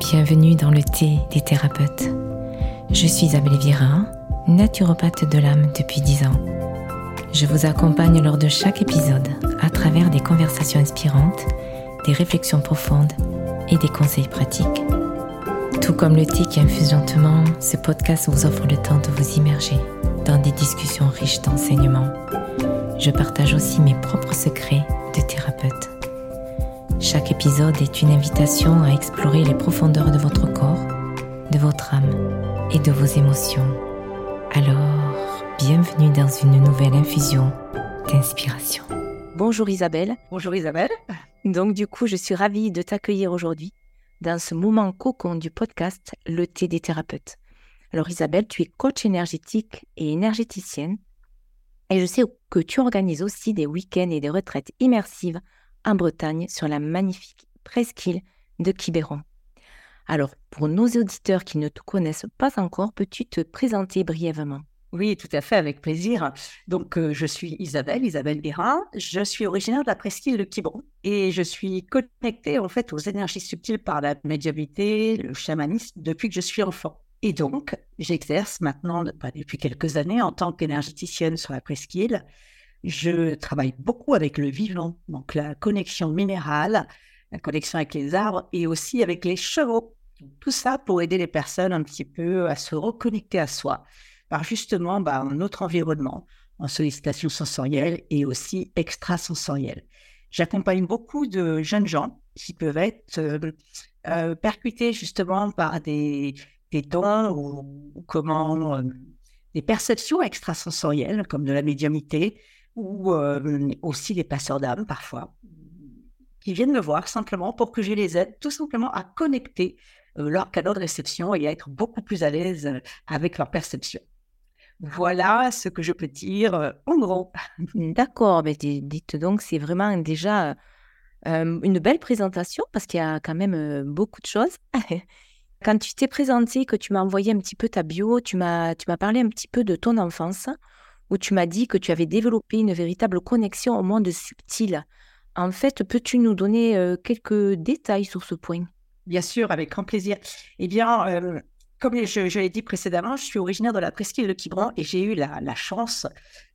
Bienvenue dans le thé des thérapeutes. Je suis Isabelle Vira, naturopathe de l'âme depuis 10 ans. Je vous accompagne lors de chaque épisode à travers des conversations inspirantes, des réflexions profondes et des conseils pratiques. Tout comme le thé qui infuse lentement, ce podcast vous offre le temps de vous immerger dans des discussions riches d'enseignements. Je partage aussi mes propres secrets de thérapeute. Chaque épisode est une invitation à explorer les profondeurs de votre corps, de votre âme et de vos émotions. Alors, bienvenue dans une nouvelle infusion d'inspiration. Bonjour Isabelle. Bonjour Isabelle. Donc du coup, je suis ravie de t'accueillir aujourd'hui dans ce moment cocon du podcast Le thé des thérapeutes. Alors Isabelle, tu es coach énergétique et énergéticienne et je sais que tu organises aussi des week-ends et des retraites immersives en Bretagne sur la magnifique presqu'île de Quiberon. Alors, pour nos auditeurs qui ne te connaissent pas encore, peux-tu te présenter brièvement? Oui, tout à fait, avec plaisir. Donc, euh, je suis Isabelle, Isabelle Bérin. Je suis originaire de la presqu'île de Quiberon et je suis connectée en fait aux énergies subtiles par la médiumnité, le chamanisme depuis que je suis enfant. Et donc, j'exerce maintenant bah, depuis quelques années en tant qu'énergéticienne sur la presqu'île je travaille beaucoup avec le vivant, donc la connexion minérale, la connexion avec les arbres et aussi avec les chevaux. Tout ça pour aider les personnes un petit peu à se reconnecter à soi par justement bah, notre environnement en sollicitation sensorielle et aussi extrasensorielle. J'accompagne beaucoup de jeunes gens qui peuvent être euh, euh, percutés justement par des, des ou, comment euh, des perceptions extrasensorielles comme de la médiumité ou aussi les passeurs d'âme parfois, qui viennent me voir simplement pour que je les aide tout simplement à connecter leur canal de réception et à être beaucoup plus à l'aise avec leur perception. Voilà ce que je peux dire en gros. D'accord, mais dites donc, c'est vraiment déjà une belle présentation parce qu'il y a quand même beaucoup de choses. Quand tu t'es présenté, que tu m'as envoyé un petit peu ta bio, tu m'as parlé un petit peu de ton enfance où tu m'as dit que tu avais développé une véritable connexion au monde subtil. En fait, peux-tu nous donner euh, quelques détails sur ce point? Bien sûr, avec grand plaisir. Eh bien, euh, comme je, l'ai dit précédemment, je suis originaire de la presqu'île de Quiberon et j'ai eu la, chance,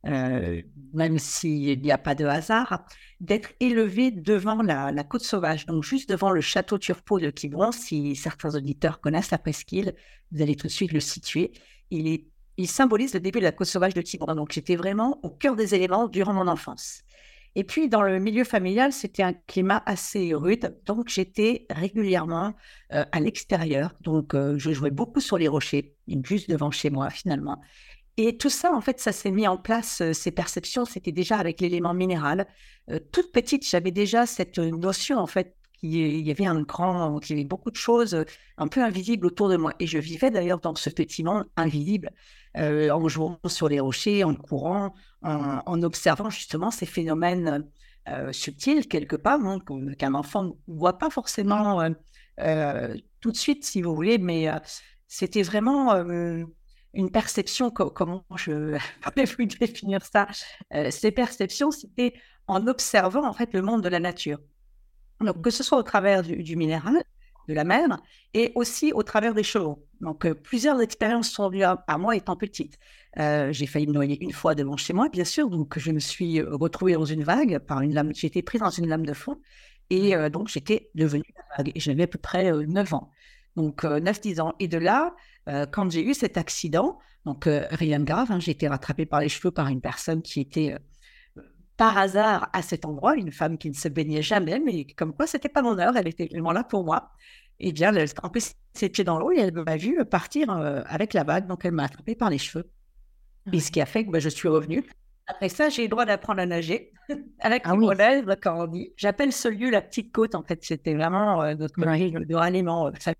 euh, même s'il n'y a pas de hasard, d'être élevée devant la, côte sauvage, donc juste devant le château Turpot de Quiberon. Si certains auditeurs connaissent la presqu'île, vous allez tout de suite le situer. Il est il symbolise le début de la côte sauvage de Quiberon. Donc, j'étais vraiment au cœur des éléments durant mon enfance. Et puis, dans le milieu familial, c'était un climat assez rude. Donc, j'étais régulièrement euh, à l'extérieur. Donc, euh, je jouais beaucoup sur les rochers, juste devant chez moi, finalement. Et tout ça, en fait, ça s'est mis en place, euh, ces perceptions, c'était déjà avec l'élément minéral. toute petite, j'avais déjà cette notion, en fait, il y avait un grand, il y avait beaucoup de choses un peu invisibles autour de moi. Et je vivais d'ailleurs dans ce petit monde invisible, euh, en jouant sur les rochers, en courant, en, observant justement ces phénomènes euh, subtils quelque part, hein, qu'un enfant ne voit pas forcément tout de suite, si vous voulez, mais c'était vraiment une perception, comment je pourrais plus définir ça Ces perceptions, c'était en observant en fait le monde de la nature. Donc, que ce soit au travers du, minéral, de la mer, et aussi au travers des chevaux. Donc, euh, plusieurs expériences sont venues à, moi étant petite. Euh, j'ai failli me noyer une fois devant chez moi, bien sûr. Donc, je me suis euh, retrouvée dans une vague par une lame. J'ai été prise dans une lame de fond. Et donc, j'étais devenue la vague. Et j'avais à peu près 9 ans. Donc, 9-10 ans. Et de là, quand j'ai eu cet accident, donc rien de grave, hein, j'ai été rattrapée par les cheveux par une personne qui était par hasard à cet endroit, une femme qui ne se baignait jamais, mais comme quoi c'était pas mon heure, elle était vraiment là pour moi. Et eh bien, elle trempait ses pieds dans l'eau et elle m'a vu partir euh, avec la vague, donc elle m'a attrapé par les cheveux. Et ce qui a fait que bah, je suis revenue. Après ça, j'ai le droit d'apprendre à nager avec ah oui. quand on dit. J'appelle ce lieu la petite côte, en fait. C'était vraiment euh, notre de ralliement. Euh,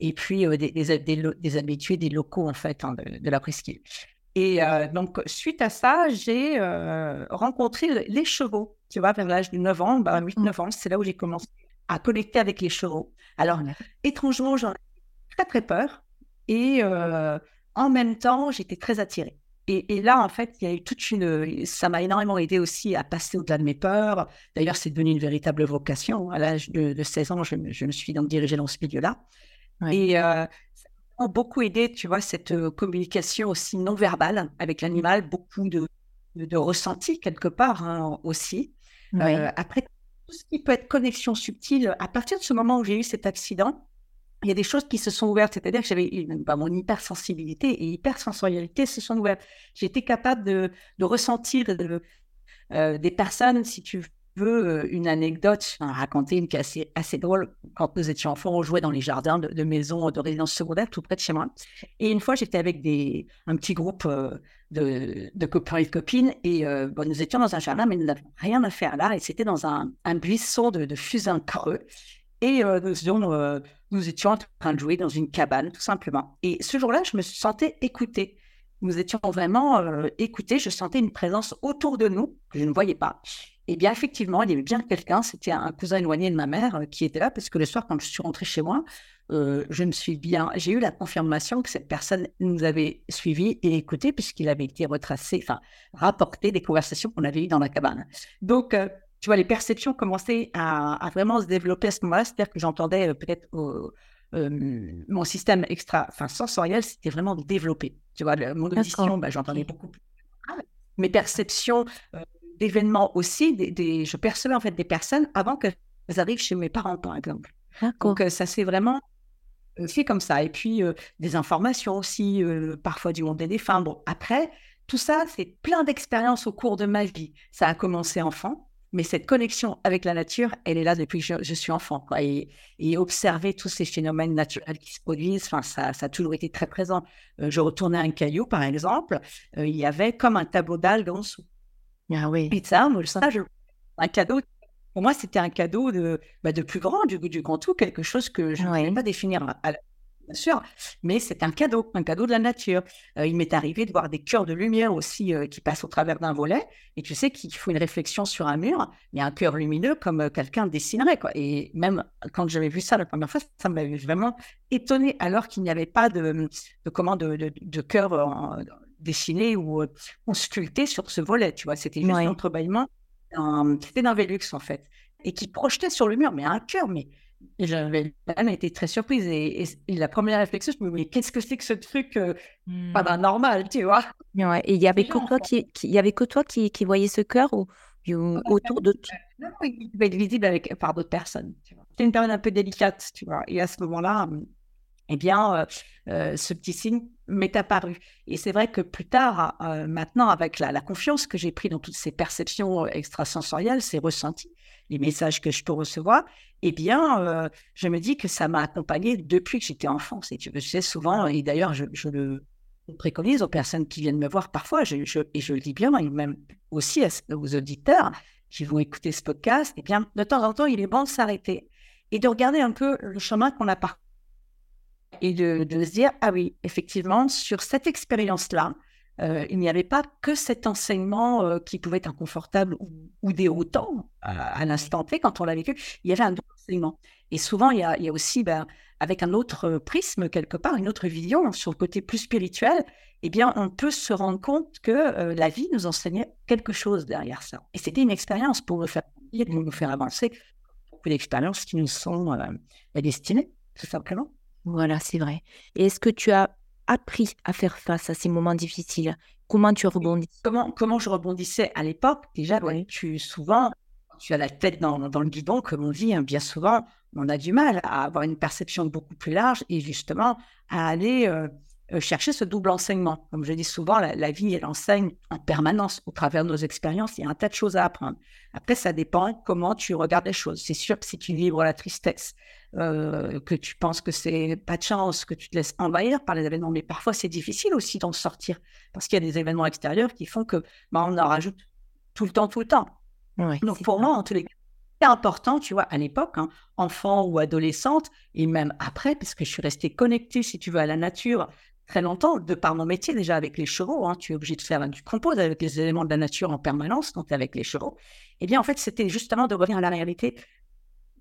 et puis des, des, habitués, des locaux, en fait, hein, de, de, la presqu'île. Et euh, donc, suite à ça, j'ai euh, rencontré les chevaux. Tu vois, vers l'âge de 9 ans, 8-9 bah, mmh. ans, c'est là où j'ai commencé à connecter avec les chevaux. Alors, étrangement, j'en ai très, très peur. Et euh, en même temps, j'étais très attirée. Et, là, en fait, il y a eu toute une. Ça m'a énormément aidé aussi à passer au-delà de mes peurs. D'ailleurs, c'est devenu une véritable vocation. À l'âge de, 16 ans, je, me suis donc dirigée dans ce milieu-là. Et euh, beaucoup aidé, tu vois, cette euh, communication aussi non verbale avec l'animal, beaucoup de, de, ressenti quelque part hein, aussi. Euh, après, tout ce qui peut être connexion subtile, à partir de ce moment où j'ai eu cet accident, il y a des choses qui se sont ouvertes, c'est-à-dire que j'avais bah, mon hypersensibilité et hypersensorialité se sont ouvertes. Été capable de, de ressentir euh, des personnes, si tu euh, une anecdote, à raconter une qui est assez, assez, drôle. Quand nous étions enfants, on jouait dans les jardins de, maisons de résidence secondaire tout près de chez moi. Et une fois, j'étais avec des, un petit groupe euh, de, copains et de copines et bon, nous étions dans un jardin, mais nous n'avions rien à faire là. Et c'était dans un, un buisson de, de fusains creux. Et nous, nous étions en train de jouer dans une cabane, tout simplement. Et ce jour-là, je me sentais écoutée. Nous étions vraiment écoutés. Je sentais une présence autour de nous que je ne voyais pas. Et bien, effectivement, il y avait bien quelqu'un, c'était un cousin éloigné de ma mère qui était là, parce que le soir, quand je suis rentrée chez moi, je me suis bien, j'ai eu la confirmation que cette personne nous avait suivis et écoutés, puisqu'il avait été retracé, enfin, rapporté des conversations qu'on avait eues dans la cabane. Donc, tu vois, les perceptions commençaient à, vraiment se développer à ce moment-là. C'est-à-dire que j'entendais euh, peut-être euh, mon système extra, enfin sensoriel, c'était vraiment développé. Tu vois, mon audition, bah, j'entendais beaucoup plus. Mes perceptions euh, d'événements aussi, des, je percevais en fait des personnes avant qu'elles arrivent chez mes parents, par exemple. Donc ça s'est vraiment fait comme ça. Et puis des informations aussi, parfois du monde des défunts. Bon, après, tout ça, c'est plein d'expériences au cours de ma vie. Ça a commencé enfant. Mais cette connexion avec la nature, elle est là depuis que je, suis enfant. Et, observer tous ces phénomènes naturels qui se produisent, ça, ça a toujours été très présent. Euh, je retournais un caillou, par exemple, euh, il y avait comme un tableau d'algues en dessous. Ah oui. Et ça, moi, ça je, un cadeau. Pour moi, c'était un cadeau de, bah, de plus grand, du, du grand tout, quelque chose que je ne pouvais pas définir à, bien sûr, mais c'est un cadeau, un cadeau de la nature. Euh, il m'est arrivé de voir des cœurs de lumière aussi euh, qui passent au travers d'un volet, et tu sais qu'il faut une réflexion sur un mur, il y a un cœur lumineux comme euh, quelqu'un dessinerait. Quoi. Et même quand j'avais vu ça la première fois, ça m'avait vraiment étonné, alors qu'il n'y avait pas de, de, comment, de, de, cœur dessiné ou, sculpté sur ce volet. Tu vois, c'était juste un entrebâillement, c'était d'un Velux en fait, et qui projetait sur le mur, mais un cœur, mais et j'avais même été très surprise. Et, la première réflexion, je me disais, mais qu'est-ce que c'est que ce truc euh, pas mmh. normal, tu vois Et il y avait que toi qui, il y avait que toi qui, qui voyais ce cœur ou, autour de toi Non, il pouvait être visible avec, par d'autres personnes. C'était une période un peu délicate, tu vois. Et à ce moment-là, eh bien, euh, euh, ce petit signe m'est apparu. Et c'est vrai que plus tard, maintenant, avec la, confiance que j'ai pris dans toutes ces perceptions extrasensorielles, ces ressentis, les messages que je peux recevoir, eh bien, euh, je me dis que ça m'a accompagné depuis que j'étais enfant. Et tu sais, souvent, et d'ailleurs, je, le préconise aux personnes qui viennent me voir parfois, je, et je le dis bien, et même aussi aux auditeurs qui vont écouter ce podcast, eh bien, de temps en temps, il est bon de s'arrêter et de regarder un peu le chemin qu'on a parcouru et de, se dire, ah oui, effectivement, sur cette expérience-là, euh, il n'y avait pas que cet enseignement euh, qui pouvait être inconfortable ou, déroutant à, l'instant T quand on l'a vécu. Il y avait un autre enseignement. Et souvent, il y a, aussi, ben, avec un autre prisme quelque part, une autre vision sur le côté plus spirituel, eh bien, on peut se rendre compte que euh, la vie nous enseignait quelque chose derrière ça. Et c'était une expérience pour nous faire pour nous faire avancer. Beaucoup d'expériences qui nous sont destinées, tout simplement. Voilà, c'est vrai. Et est-ce que tu as appris à faire face à ces moments difficiles? Comment tu rebondis comment, comment je rebondissais à l'époque? Déjà, tu, souvent, tu as la tête dans, dans, le guidon, comme on dit, hein, bien souvent, on a du mal à avoir une perception beaucoup plus large et justement à aller euh, chercher ce double enseignement. Comme je dis souvent, la, vie, elle enseigne en permanence au travers de nos expériences. Il y a un tas de choses à apprendre. Après, ça dépend comment tu regardes les choses. C'est sûr que si tu vibres la tristesse, euh, que tu penses que c'est pas de chance, que tu te laisses envahir par les événements, mais parfois c'est difficile aussi d'en sortir parce qu'il y a des événements extérieurs qui font que bah, on en rajoute tout le temps, tout le temps. Donc pour moi, en tous les cas, c'est important, tu vois, à l'époque, hein, enfant ou adolescente, et même après, parce que je suis restée connectée, si tu veux, à la nature, très longtemps, de par mon métier déjà avec les chevaux, hein, tu es obligé de faire, du compose avec les éléments de la nature en permanence, donc avec les chevaux. Eh bien, en fait, c'était justement de revenir à la réalité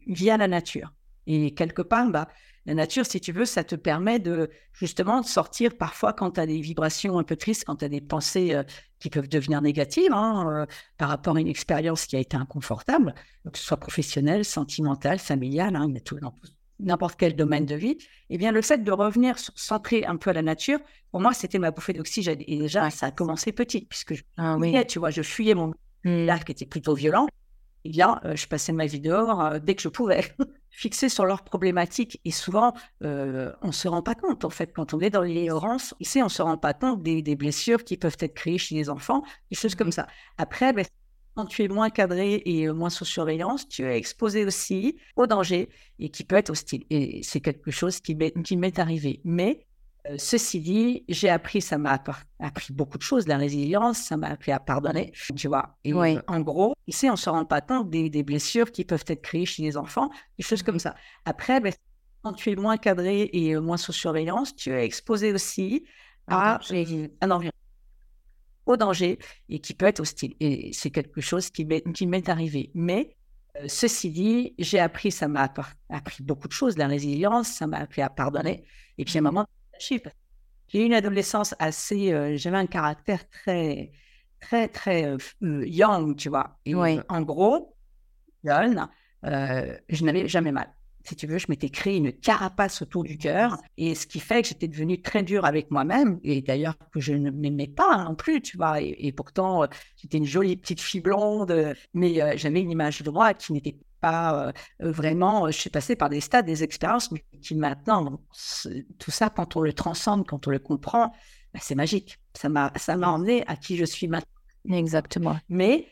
via la nature. Et quelque part, bah, la nature, si tu veux, ça te permet de justement de sortir parfois quand tu as des vibrations un peu tristes, quand tu as des pensées euh, qui peuvent devenir négatives hein, euh, par rapport à une expérience qui a été inconfortable, que ce soit professionnelle, sentimentale, familiale, hein, tout, dans n'importe quel domaine de vie. Eh bien, le fait de revenir centrer un peu à la nature, pour moi, c'était ma bouffée d'oxygène. Et déjà, ça a commencé petit, puisque je, ah, oui. tu vois, je fuyais mon lac qui était plutôt violent. Eh bien, euh, je passais ma vie dehors dès que je pouvais. fixés sur leurs problématiques. Et souvent, euh, on ne se rend pas compte, en fait, quand on est dans l'ignorance, ici, on ne se rend pas compte des, blessures qui peuvent être créées chez les enfants, des choses comme ça. Après, ben, quand tu es moins cadré et moins sous surveillance, tu es exposé aussi au danger et qui peut être hostile. Et c'est quelque chose qui m'est arrivé. Mais euh, ceci dit, j'ai appris, ça m'a appris beaucoup de choses, la résilience, ça m'a appris à pardonner, tu vois. Et euh, en gros, ici, on ne se rend pas compte des, blessures qui peuvent être créées chez les enfants, des choses comme ça. Après, ben, quand tu es moins cadré et euh, moins sous surveillance, tu es exposé aussi à un environnement au danger et qui peut être hostile. Et c'est quelque chose qui m'est arrivé. Mais ceci dit, j'ai appris, ça m'a appris beaucoup de choses, la résilience, ça m'a appris à pardonner. Et puis à un moment, j'ai eu une adolescence assez. Euh, j'avais un caractère très, très, très euh, euh, young, tu vois. Et en gros, jeune, je n'avais jamais mal. Si tu veux, je m'étais créé une carapace autour du cœur. Et ce qui fait que j'étais devenue très dure avec moi-même. Et d'ailleurs, que je ne m'aimais pas non plus, tu vois. Et, pourtant, j'étais une jolie petite fille blonde. Mais j'avais une image de moi qui n'était pas vraiment, je suis passée par des stades, des expériences, mais qui maintenant, tout ça, quand on le transcende, quand on le comprend, bah, c'est magique. Ça m'a, ça m'a emmené à qui je suis maintenant. Exactement. Mais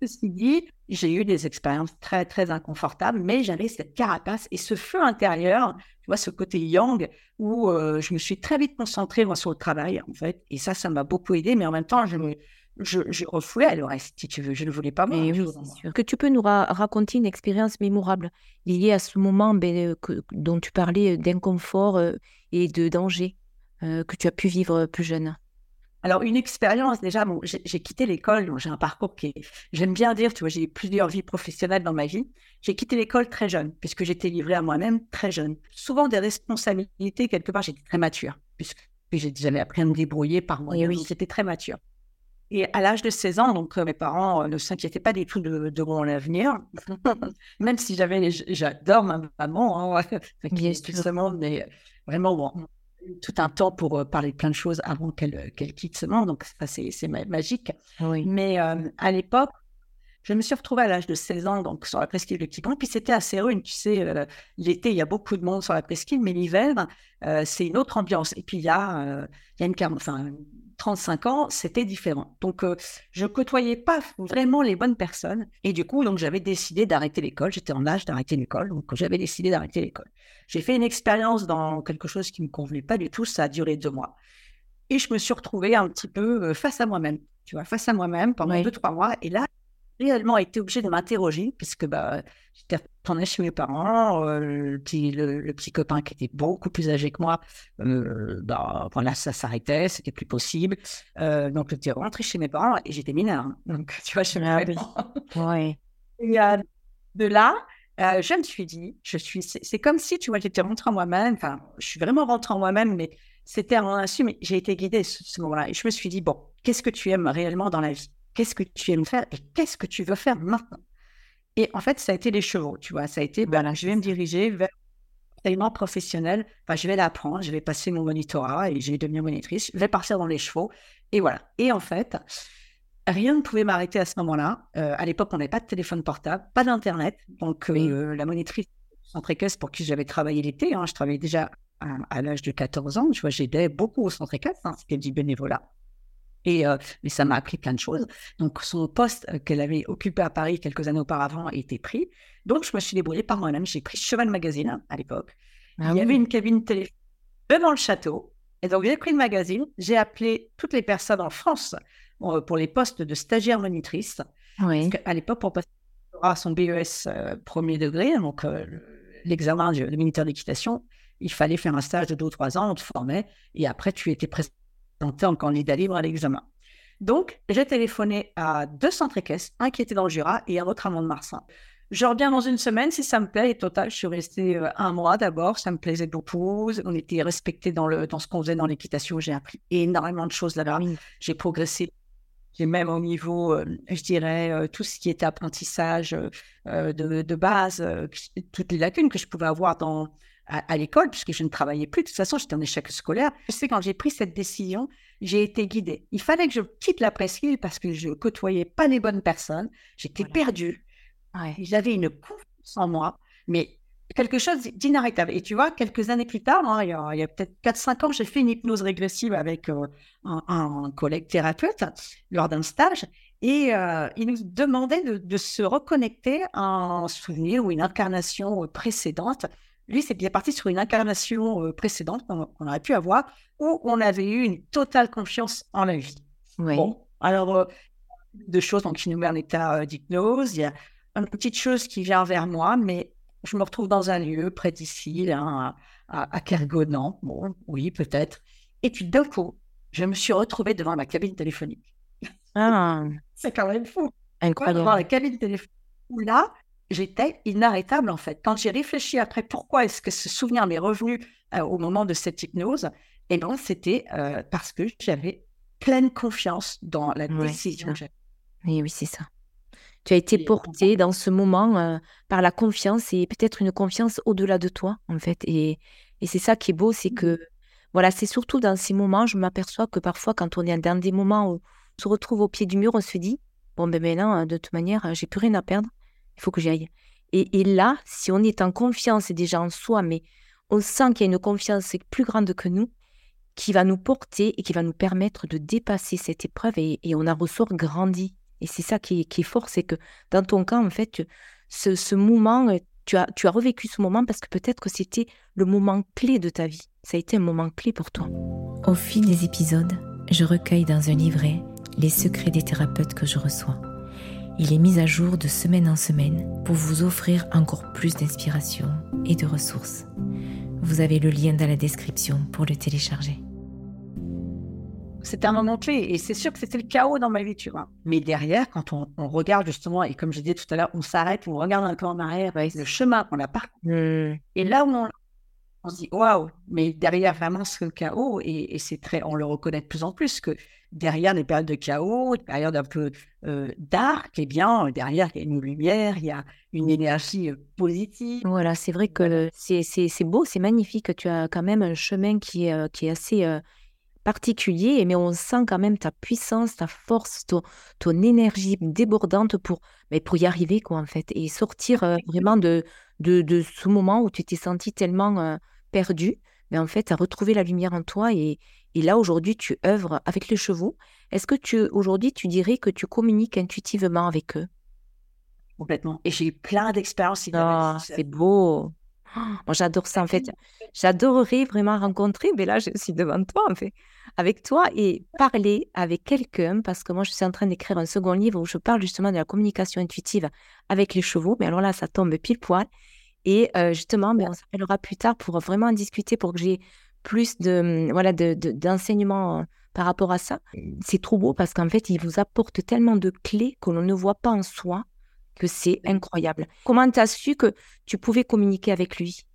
ceci dit, j'ai eu des expériences très, très inconfortables, mais j'avais cette carapace et ce feu intérieur, tu vois, ce côté yang, où je me suis très vite concentrée moi, sur le travail, en fait. Et ça, ça m'a beaucoup aidé, mais en même temps, je me, je, je refoulais le reste, si tu veux. Je ne voulais pas moi. Que tu peux nous raconter une expérience mémorable liée à ce moment ben, que, dont tu parlais euh, d'inconfort euh, et de danger euh, que tu as pu vivre plus jeune? Alors, une expérience, déjà, bon, j'ai quitté l'école, j'ai un parcours qui est, j'aime bien dire, tu vois, j'ai eu plusieurs vies professionnelles dans ma vie. J'ai quitté l'école très jeune, puisque j'étais livrée à moi-même très jeune. Souvent des responsabilités, quelque part, j'étais très mature, puisque j'avais appris à me débrouiller par moi-même, oui. j'étais très mature. Et à l'âge de 16 ans, donc euh, mes parents euh, ne s'inquiétaient pas du tout de, de mon avenir, même si j'avais, j'adore ma maman, hein, qui est ce monde, mais vraiment bon, tout un temps pour euh, parler de plein de choses avant qu'elle qu'elle quitte ce monde, donc ça c'est, magique. Oui. Mais à l'époque, je me suis retrouvée à l'âge de 16 ans donc sur la presqu'île de Quiberon, puis c'était assez rude, tu sais, l'été il y a beaucoup de monde sur la presqu'île, mais l'hiver c'est une autre ambiance. Et puis il y a, il y a une, enfin, 35 ans, c'était différent. Donc, je euh, je côtoyais pas vraiment les bonnes personnes. Et du coup, donc, j'avais décidé d'arrêter l'école. J'étais en âge d'arrêter l'école. Donc, j'avais décidé d'arrêter l'école. J'ai fait une expérience dans quelque chose qui ne me convenait pas du tout. Ça a duré deux mois. Et je me suis retrouvée un petit peu euh, face à moi-même. Tu vois, face à moi-même pendant deux, trois mois. Et là, réellement été obligée de m'interroger, puisque bah, j'étais retournée chez mes parents, euh, le, petit, le, petit copain qui était beaucoup plus âgé que moi, euh, bah, voilà, ça s'arrêtait, c'était plus possible. Euh, donc, j'étais rentrée chez mes parents et j'étais mineure. Donc, tu vois, je me ah, ouais. Et de là, je me suis dit, je suis, c'est comme si, tu vois, j'étais rentrée en moi-même, enfin, je suis vraiment rentrée en moi-même, mais c'était à mon insu, mais j'ai été guidée ce, ce moment-là. Et je me suis dit, bon, qu'est-ce que tu aimes réellement dans la vie? Qu'est-ce que tu aimes faire et qu'est-ce que tu veux faire maintenant? Et en fait, ça a été les chevaux, tu vois. Ça a été, ben je vais me diriger vers l'enseignement professionnel. Enfin, je vais l'apprendre, je vais passer mon monitorat et je vais devenir monitrice. Je vais partir dans les chevaux. Et voilà. Et en fait, rien ne pouvait m'arrêter à ce moment-là. Euh, à l'époque, on n'avait pas de téléphone portable, pas d'Internet. Donc, euh, la monitrice centre équestre pour qui j'avais travaillé l'été, hein, je travaillais déjà à, l'âge de 14 ans. Tu vois, j'aidais beaucoup au centre équestre. Hein, C'était du bénévolat. Et, euh, mais ça m'a appris plein de choses. Donc, son poste euh, qu'elle avait occupé à Paris quelques années auparavant était pris. Donc, je me suis débrouillée par moi-même. J'ai pris Cheval Magazine à l'époque. Ah Il y avait une cabine téléphone devant le château. Et donc, j'ai pris le magazine. J'ai appelé toutes les personnes en France euh, pour les postes de stagiaire monitrice. Oui. à l'époque, pour passer à son BES premier degré, donc l'examen du ministère d'équitation, il fallait faire un stage de 2 ou 3 ans, on te formait, et après, tu étais présent en candidat libre à l'examen. Donc, j'ai téléphoné à deux centres équestres, un qui était dans le Jura et un autre à Mont-de-Marsan. Je reviens dans une semaine si ça me plaît. Et total, je suis restée euh, un mois d'abord. Ça me plaisait beaucoup. On était respectés dans, le, dans ce qu'on faisait dans l'équitation. J'ai appris énormément de choses là-bas. J'ai progressé. J'ai même au niveau, euh, je dirais, euh, tout ce qui était apprentissage de, de, base, toutes les lacunes que je pouvais avoir dans, à, l'école, puisque je ne travaillais plus. De toute façon, j'étais en échec scolaire. Je sais, quand j'ai pris cette décision, j'ai été guidée. Il fallait que je quitte la presqu'île parce que je côtoyais pas les bonnes personnes. J'étais perdue. J'avais une confiance en moi, mais quelque chose d'inarrêtable. Et tu vois, quelques années plus tard, hein, il y a, peut-être 4-5 ans, j'ai fait une hypnose régressive avec euh, un, collègue thérapeute lors d'un stage. Et euh, il nous demandait de, se reconnecter à un souvenir ou une incarnation précédente. Lui, c'est bien parti sur une incarnation euh, précédente qu'on aurait pu avoir, où on avait eu une totale confiance en la vie. Oui. alors, deux choses, donc il nous met en état d'hypnose. Il y a une petite chose qui vient vers moi, mais je me retrouve dans un lieu près d'ici, à, à, Kergonan. Bon, oui, peut-être. Et puis d'un coup, je me suis retrouvée devant ma cabine téléphonique. Ah. C'est quand même fou. Incroyable. Devant la cabine téléphonique. Où là, j'étais inarrêtable en fait. Quand j'ai réfléchi après pourquoi est-ce que ce souvenir m'est revenu euh, au moment de cette hypnose, eh ben, c'était euh, parce que j'avais pleine confiance dans la décision que j'avais. Oui, oui, c'est ça. Tu as été porté dans ce moment euh, par la confiance et peut-être une confiance au-delà de toi, en fait. Et, et c'est ça qui est beau, c'est que, mmh. voilà, c'est surtout dans ces moments, je m'aperçois que parfois, quand on est dans des moments où on se retrouve au pied du mur, on se dit, bon, ben maintenant, de toute manière, j'ai plus rien à perdre, il faut que j'y aille. Et, là, si on est en confiance déjà en soi, mais on sent qu'il y a une confiance plus grande que nous, qui va nous porter et qui va nous permettre de dépasser cette épreuve et, on en ressort grandi. Et c'est ça qui est, fort, c'est que dans ton cas, en fait, ce, moment, euh, tu as, tu as revécu ce moment parce que peut-être que c'était le moment clé de ta vie. Ça a été un moment clé pour toi. Au fil des épisodes, je recueille dans un livret les secrets des thérapeutes que je reçois. Il est mis à jour de semaine en semaine pour vous offrir encore plus d'inspiration et de ressources. Vous avez le lien dans la description pour le télécharger. C'était un moment clé et c'est sûr que c'était le chaos dans ma vie, tu vois. Mais derrière, quand on, regarde justement, et comme je disais tout à l'heure, on s'arrête, on regarde un peu en arrière, le chemin qu'on a parcouru. Mmh. Et là où on, se dit, waouh, mais derrière vraiment ce chaos, et, c'est très, on le reconnaît de plus en plus, que derrière les périodes de chaos, des périodes un peu euh, dark, eh bien, derrière, il y a une lumière, il y a une énergie euh, positive. Voilà, c'est vrai que c'est beau, c'est magnifique. Tu as quand même un chemin qui est, euh, qui est assez particulier, mais on sent quand même ta puissance, ta force, ton, ton énergie débordante pour, mais pour y arriver, quoi, en fait, et sortir euh, vraiment de, de, de, ce moment où tu t'es senti tellement euh, perdu, mais en fait, à retrouver la lumière en toi. Et, et là, aujourd'hui, tu œuvres avec les chevaux. Est-ce que tu, aujourd'hui, tu dirais que tu communiques intuitivement avec eux? Complètement. Et j'ai eu plein d'expériences. Ah, c'est beau. moi, j'adore ça, en fait. J'adorerais vraiment rencontrer, mais là, je suis devant toi, en fait, avec toi et parler avec quelqu'un, parce que moi, je suis en train d'écrire un second livre où je parle justement de la communication intuitive avec les chevaux. Mais alors là, ça tombe pile poil. Et euh, justement, ben, on s'appellera plus tard pour vraiment en discuter, pour que j'ai plus de, voilà, d'enseignements de, par rapport à ça. C'est trop beau parce qu'en fait, il vous apporte tellement de clés que l'on ne voit pas en soi que c'est incroyable. Comment tu as su que tu pouvais communiquer avec lui?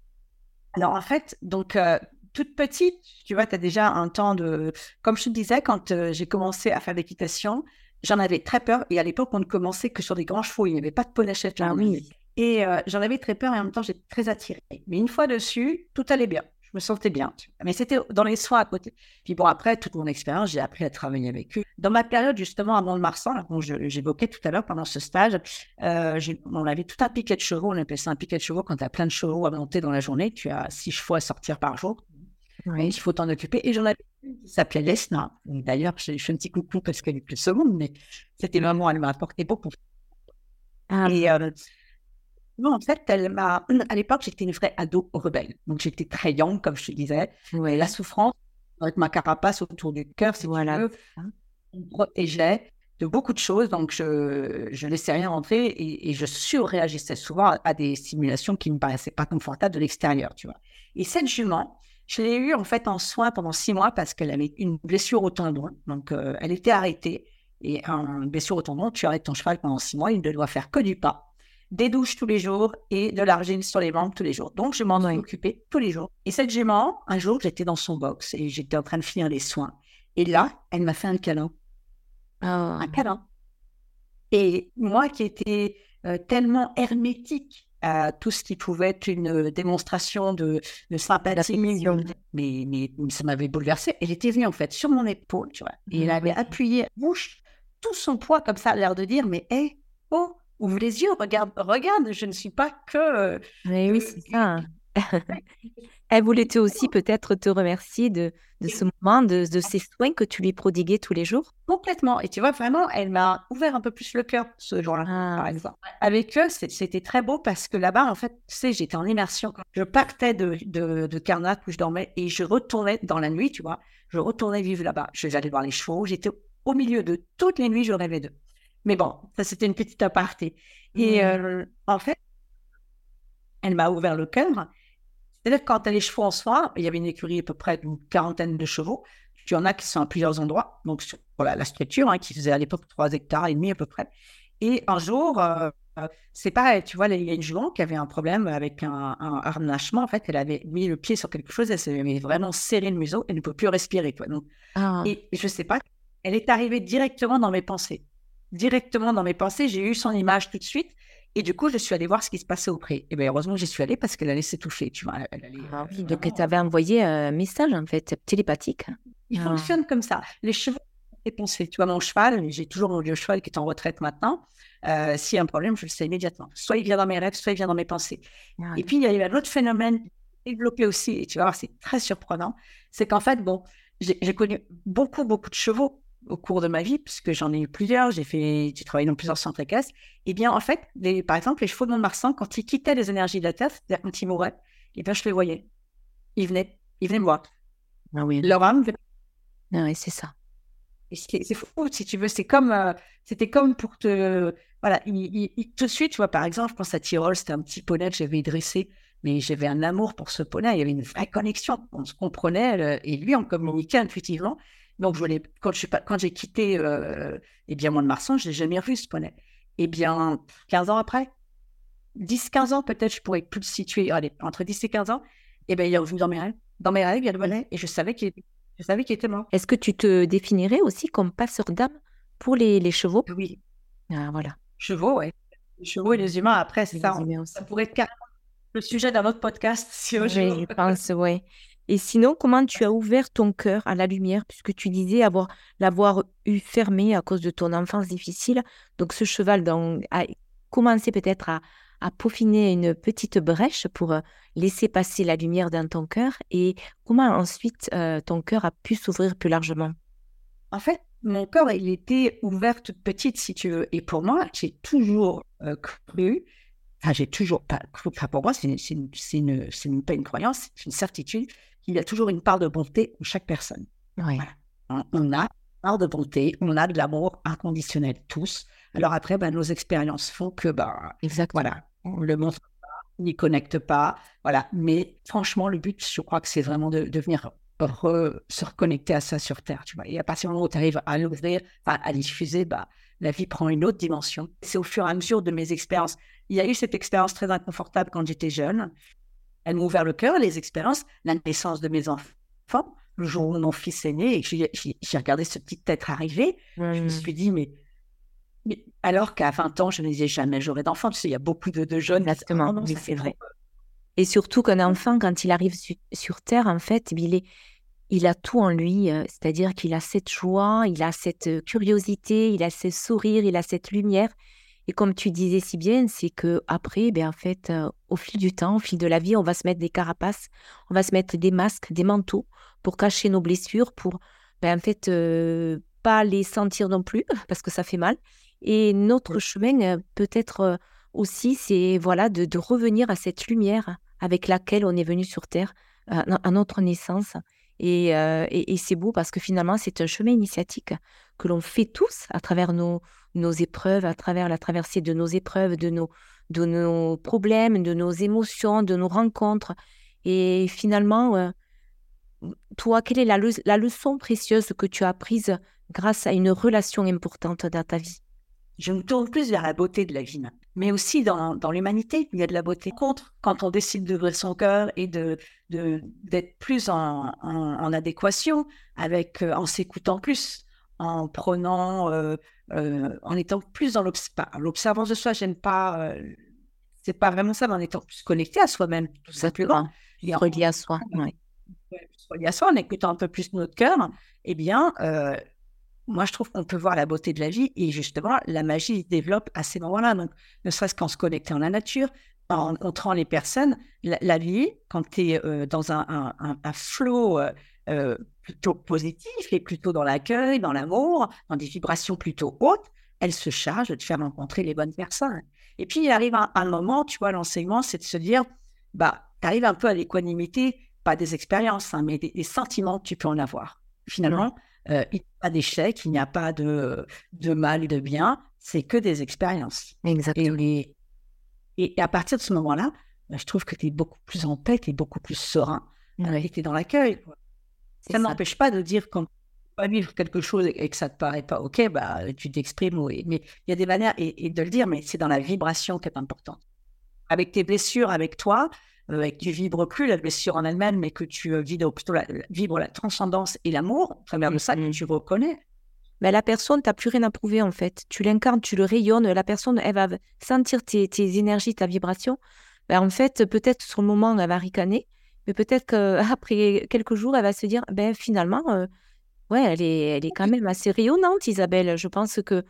Alors en fait, donc euh, toute petite, tu vois, tu as déjà un temps de... Comme je te disais, quand euh, j'ai commencé à faire l'équitation, j'en avais très peur. Et à l'époque, on ne commençait que sur des grands chevaux. Il n'y avait pas de poney Ah oui. Et euh, j'en avais très peur et en même temps, j'étais très attirée. Mais une fois dessus, tout allait bien je me sentais bien. Mais c'était dans les soins à côté. Puis bon, après, toute mon expérience, j'ai appris à travailler avec eux. Dans ma période, justement, avant le Marsan, dont j'évoquais tout à l'heure pendant ce stage, euh, on avait tout un piquet de chevaux. On appelait ça un piquet de chevaux quand tu as plein de chevaux à monter dans la journée. Tu as six chevaux à sortir par jour. Oui. Il faut t'en occuper. Et j'en avais une qui s'appelait Lesna. D'ailleurs, je fais un petit coucou parce qu'elle est plus seconde, mais c'était vraiment, elle m'a apporté beaucoup. Ah, et euh, en fait, elle m'a. À l'époque, j'étais une vraie ado rebelle. Donc, j'étais très young, comme je te disais. La souffrance, avec ma carapace autour du cœur, si voilà. tu veux, me protégeait de beaucoup de choses. Donc, je ne laissais rien entrer et, je surréagissais souvent à, des simulations qui ne me paraissaient pas confortables de l'extérieur, tu vois. Et cette jument, je l'ai eue en fait en soins pendant six mois parce qu'elle avait une blessure au tendon. Donc, euh, elle était arrêtée. Et une blessure au tendon, tu arrêtes ton cheval pendant six mois, il ne doit faire que du pas. Des douches tous les jours et de l'argile sur les membres tous les jours. Donc, je m'en ai occupé tous les jours. Et cette jument, un jour, j'étais dans son box et j'étais en train de finir les soins. Et là, elle m'a fait un câlin. Oh. Un câlin. Et moi qui étais euh, tellement hermétique à tout ce qui pouvait être une démonstration de, de sympathie, mais, mais, ça m'avait bouleversé. Elle était venue en fait sur mon épaule, tu vois, et elle avait appuyé bouche tout son poids comme ça, l'air de dire, mais hé, oh, ouvre les yeux, regarde, regarde, je ne suis pas que. Mais oui, c'est ça. Elle voulait te aussi peut-être te remercier de, de ce moment, de, de, ces soins que tu lui prodiguais tous les jours. Complètement. Et tu vois, vraiment, elle m'a ouvert un peu plus le cœur ce jour-là, Ah. par exemple. Avec eux, c'était très beau parce que là-bas, en fait, tu sais, j'étais en immersion. Je partais de, de, de Karnak où je dormais et je retournais dans la nuit, tu vois. Je retournais vivre là-bas. Je- J'allais voir les chevaux. J'étais au milieu de toutes les nuits, je rêvais d'eux. Mais bon, ça, c'était une petite aparté. Et euh, en fait, elle m'a ouvert le cœur. C'est-à-dire que quand tu as les chevaux en soir, il y avait une écurie à peu près d'une quarantaine de chevaux. Tu en as qui sont à plusieurs endroits. Donc, sur voilà, la structure, hein, qui faisait à l'époque 3 hectares et demi à peu près. Et un jour, euh, c'est pareil, tu vois, il y a une jument qui avait un problème avec un, un harnachement. En fait, elle avait mis le pied sur quelque chose, elle s'est vraiment serré le museau, elle ne peut plus respirer. Quoi. Donc, Ah. et je sais pas, elle est arrivée directement dans mes pensées. Directement dans mes pensées, j'ai eu son image tout de suite. Et du coup, je suis allée voir ce qui se passait auprès. Et bien, heureusement, j'y suis allée parce qu'elle allait s'étouffer, tu vois. Elle allait, Ah euh, donc tu avais envoyé un message en fait télépathique. Il Ah. fonctionne comme ça. Les chevaux, c'est pensé. Tu vois, mon cheval, j'ai toujours mon vieux cheval qui est en retraite maintenant. Euh, S'il y a un problème, je le sais immédiatement. Soit il vient dans mes rêves, soit il vient dans mes pensées. Ah, Et puis, il y a eu un autre phénomène développé aussi, et tu vas voir, c'est très surprenant. C'est qu'en fait, bon, j'ai connu beaucoup, beaucoup de chevaux au cours de ma vie, puisque j'en ai eu plusieurs. J'ai fait, j'ai travaillé dans plusieurs centres équestres. Et bien, en fait, les, par exemple, les chevaux de Mont-de-Marsan, quand ils quittaient les énergies de la Terre, c'est-à-dire quand ils mouraient, et bien, je les voyais. Ils venaient, ils venaient me voir. Ah oui, Leur âme venait Ah oui, c'est ça. C'est c'est fou, si tu veux. C'est comme, euh, c'était comme pour te, voilà, il, il- il- tout de suite, tu vois, par exemple, je pense à Tyrol, c'était un petit poney que j'avais dressé, mais j'avais un amour pour ce poney. Il y avait une vraie connexion. On se comprenait, le- et lui, on communiquait intuitivement. Donc, je l'ai- quand je suis pas, quand j'ai quitté, euh, eh bien, moi de Marsan, je l'ai jamais revu ce poney. Eh bien, 15 ans après, 10, 15 ans peut-être, je pourrais plus le situer. Allez, entre 10 et 15 ans, eh bien, il est revenu dans mes rêves. Dans mes rêves, il revenait, et je savais qu'il, je savais qu'il était mort. Est-ce que tu te définirais aussi comme passeur d'âme pour les, les chevaux? Oui, Ah voilà. chevaux, ouais. Les chevaux et les humains, après, c'est ça. Les. Ça pourrait être carrément le sujet d'un autre podcast, si Oui, je pense, ouais. Et sinon, comment tu as ouvert ton cœur à la lumière, puisque tu disais avoir l'avoir eu fermé à cause de ton enfance difficile? Donc, ce cheval a commencé peut-être à, peaufiner une petite brèche pour euh, laisser passer la lumière dans ton cœur. Et comment ensuite euh, ton cœur a pu s'ouvrir plus largement? En fait, mon corps, il était ouvert toute petite, si tu veux. Et pour moi, j'ai toujours euh, cru, enfin, j'ai toujours pas cru, enfin, pour moi, c'est une- une- une- pas une croyance, c'est une certitude qu'il y a toujours une part de bonté en chaque personne. Oui, Voilà. On- a une part de bonté, on a de l'amour inconditionnel, tous. Alors après, ben, nos expériences font que, ben, exactement. Voilà, on le montre pas, on n'y connecte pas, voilà. Mais franchement, le but, je crois que c'est vraiment de, de venir re- se reconnecter à ça sur Terre, tu vois. Et à partir du moment où tu arrives à l'ouvrir, à l'y diffuser, bah, la vie prend une autre dimension. C'est au fur et à mesure de mes expériences. Il y a eu cette expérience très inconfortable quand j'étais jeune. Elle m'a ouvert le cœur, les expériences, la naissance de mes enfants. Le jour où mon fils est né et j'ai regardé ce petit être arriver, je me suis dit, mais, mais alors qu'à 20 ans, je ne disais jamais j'aurai d'enfants. Tu sais, il y a beaucoup de, de jeunes. Exactement, Oh oui, ça c'est vrai. Et surtout qu'un enfant, quand il arrive su- sur Terre, en fait, il est, il a tout en lui, euh, c'est-à-dire qu'il a cette joie, il a cette euh, curiosité, il a ce sourire, il a cette lumière. Et comme tu disais si bien, c'est que après, ben en fait, euh, au fil du temps, au fil de la vie, on va se mettre des carapaces, on va se mettre des masques, des manteaux pour cacher nos blessures, pour ben, en fait euh, pas les sentir non plus parce que ça fait mal. Et notre chemin, euh, peut-être aussi, c'est voilà de, de revenir à cette lumière avec laquelle on est venu sur Terre à, à notre naissance. Et, euh, et, c'est beau parce que finalement, c'est un chemin initiatique que l'on fait tous à travers nos, nos épreuves, à travers la traversée de nos épreuves, de nos, de nos problèmes, de nos émotions, de nos rencontres. Et finalement, euh, toi, quelle est la, la leçon précieuse que tu as apprise grâce à une relation importante dans ta vie? Je me tourne plus vers la beauté de la vie. maintenant. Mais aussi dans, dans l'humanité, il y a de la beauté. Contre, quand on décide d'ouvrir son cœur et de d'être plus en, en, adéquation avec, euh, en s'écoutant plus, en prenant, euh, euh, en étant plus dans l'observance de soi. J'aime pas, c'est pas vraiment ça, mais en étant plus connecté à soi-même, tout simplement. Relié à soi. Relié à soi, en écoutant un peu plus notre cœur, eh bien, moi, je trouve qu'on peut voir la beauté de la vie et justement, la magie se développe à ces moments-là. Donc, ne serait-ce qu'en se connectant à la nature, en rencontrant les personnes, la, vie, quand tu es euh, dans un, flot euh, euh, plutôt positif et plutôt dans l'accueil, dans l'amour, dans des vibrations plutôt hautes, elle se charge de te faire rencontrer les bonnes personnes. Et puis, il arrive un, moment, tu vois, l'enseignement, c'est de se dire, bah, tu arrives un peu à l'équanimité, pas des expériences, hein, mais des, sentiments que tu peux en avoir. Finalement, il n'y a pas d'échec, il n'y a pas de, de mal, de bien, c'est que des expériences. Exactement. Et, et, à partir de ce moment-là, bah, je trouve que tu es beaucoup plus en paix, tu es beaucoup plus serein euh, et tu es dans l'accueil. Ça n'empêche pas de dire quand tu vas vivre quelque chose et que ça ne te paraît pas OK, bah, tu t'exprimes. Mais il y a des manières, et, de le dire, mais c'est dans la vibration qui est importante. Avec tes blessures, avec toi, euh, et que tu vibres plus la blessure en elle-même, mais que tu euh, vibres plutôt la, la transcendance et l'amour, à travers de ça, que mmh. tu reconnais, mais la personne, tu n'as plus rien à prouver en fait. Tu l'incarnes, tu le rayonnes, la personne, elle va sentir tes, énergies, ta vibration. Ben, en fait, peut-être sur le moment, elle va ricaner, mais peut-être qu'après quelques jours, elle va se dire, ben finalement, euh, ouais, elle est, elle est quand même assez rayonnante, Isabelle. Je pense que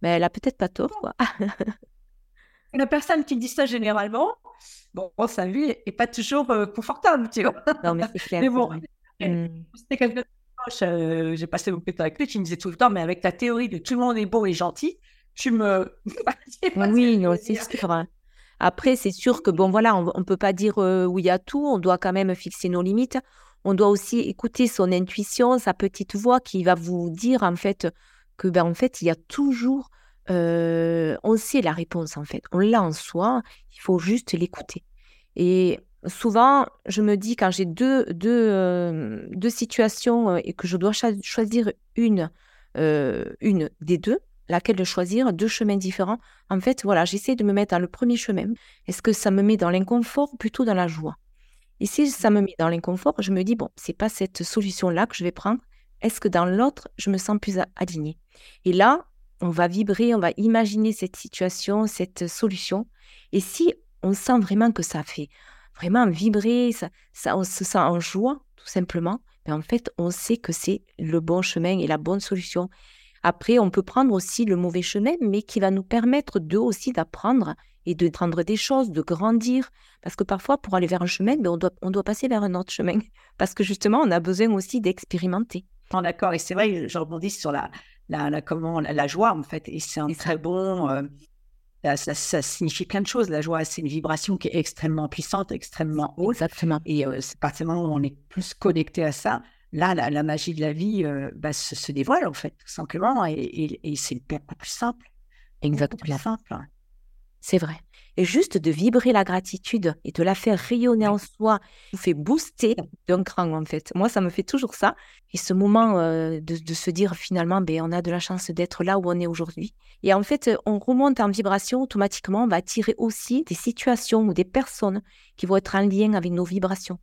ben, elle a peut-être pas tort. Quoi. la personne qui dit ça généralement, bon, sa vie est pas toujours euh, confortable, tu vois. Non, mais c'est clair. mais bon, c'était quelqu'un euh, j'ai passé beaucoup de temps avec lui, qui me disait tout le temps, mais avec ta théorie de tout le monde est beau et gentil, tu me. oui, c'est sûr. Hein. Après, c'est sûr que, bon, voilà, on ne peut pas dire euh, oui à tout, on doit quand même fixer nos limites. On doit aussi écouter son intuition, sa petite voix qui va vous dire, en fait, que, ben, en fait, il y a toujours. Euh, on sait la réponse, en fait. On l'a en soi, il faut juste l'écouter. Et souvent, je me dis quand j'ai deux, deux, euh, deux situations et que je dois choisir une, euh, une des deux, laquelle choisir, deux chemins différents, en fait, voilà, j'essaie de me mettre dans le premier chemin. Est-ce que ça me met dans l'inconfort ou plutôt dans la joie? Et si ça me met dans l'inconfort, je me dis, bon, c'est pas cette solution-là que je vais prendre. Est-ce que dans l'autre, je me sens plus alignée? Et là, on va vibrer, on va imaginer cette situation, cette solution. Et si on sent vraiment que ça fait vraiment vibrer, ça, ça, on se sent en joie, tout simplement. Mais en fait, on sait que c'est le bon chemin et la bonne solution. Après, on peut prendre aussi le mauvais chemin, mais qui va nous permettre d'eux aussi d'apprendre et de prendre des choses, de grandir. Parce que parfois, pour aller vers un chemin, ben, on, doit, on doit passer vers un autre chemin. Parce que justement, on a besoin aussi d'expérimenter. D'accord, et c'est vrai, je rebondis sur la, la, comment, la, joie, en fait. Et c'est un très bon, euh, ça, signifie plein de choses. La joie, c'est une vibration qui est extrêmement puissante, extrêmement haute. Exactement. Et euh, c'est partir du moment où on est plus connecté à ça, là, la, magie de la vie euh, bah, se, dévoile, en fait, tout simplement. Et, et, c'est beaucoup plus simple. Exactement. Plus simple. C'est vrai et juste de vibrer la gratitude et de la faire rayonner en soi, vous fait booster d'un cran en fait. Moi, ça me fait toujours ça. Et ce moment euh, de, se dire finalement, ben, on a de la chance d'être là où on est aujourd'hui. Et en fait, on remonte en vibration automatiquement, on va attirer aussi des situations ou des personnes qui vont être en lien avec nos vibrations.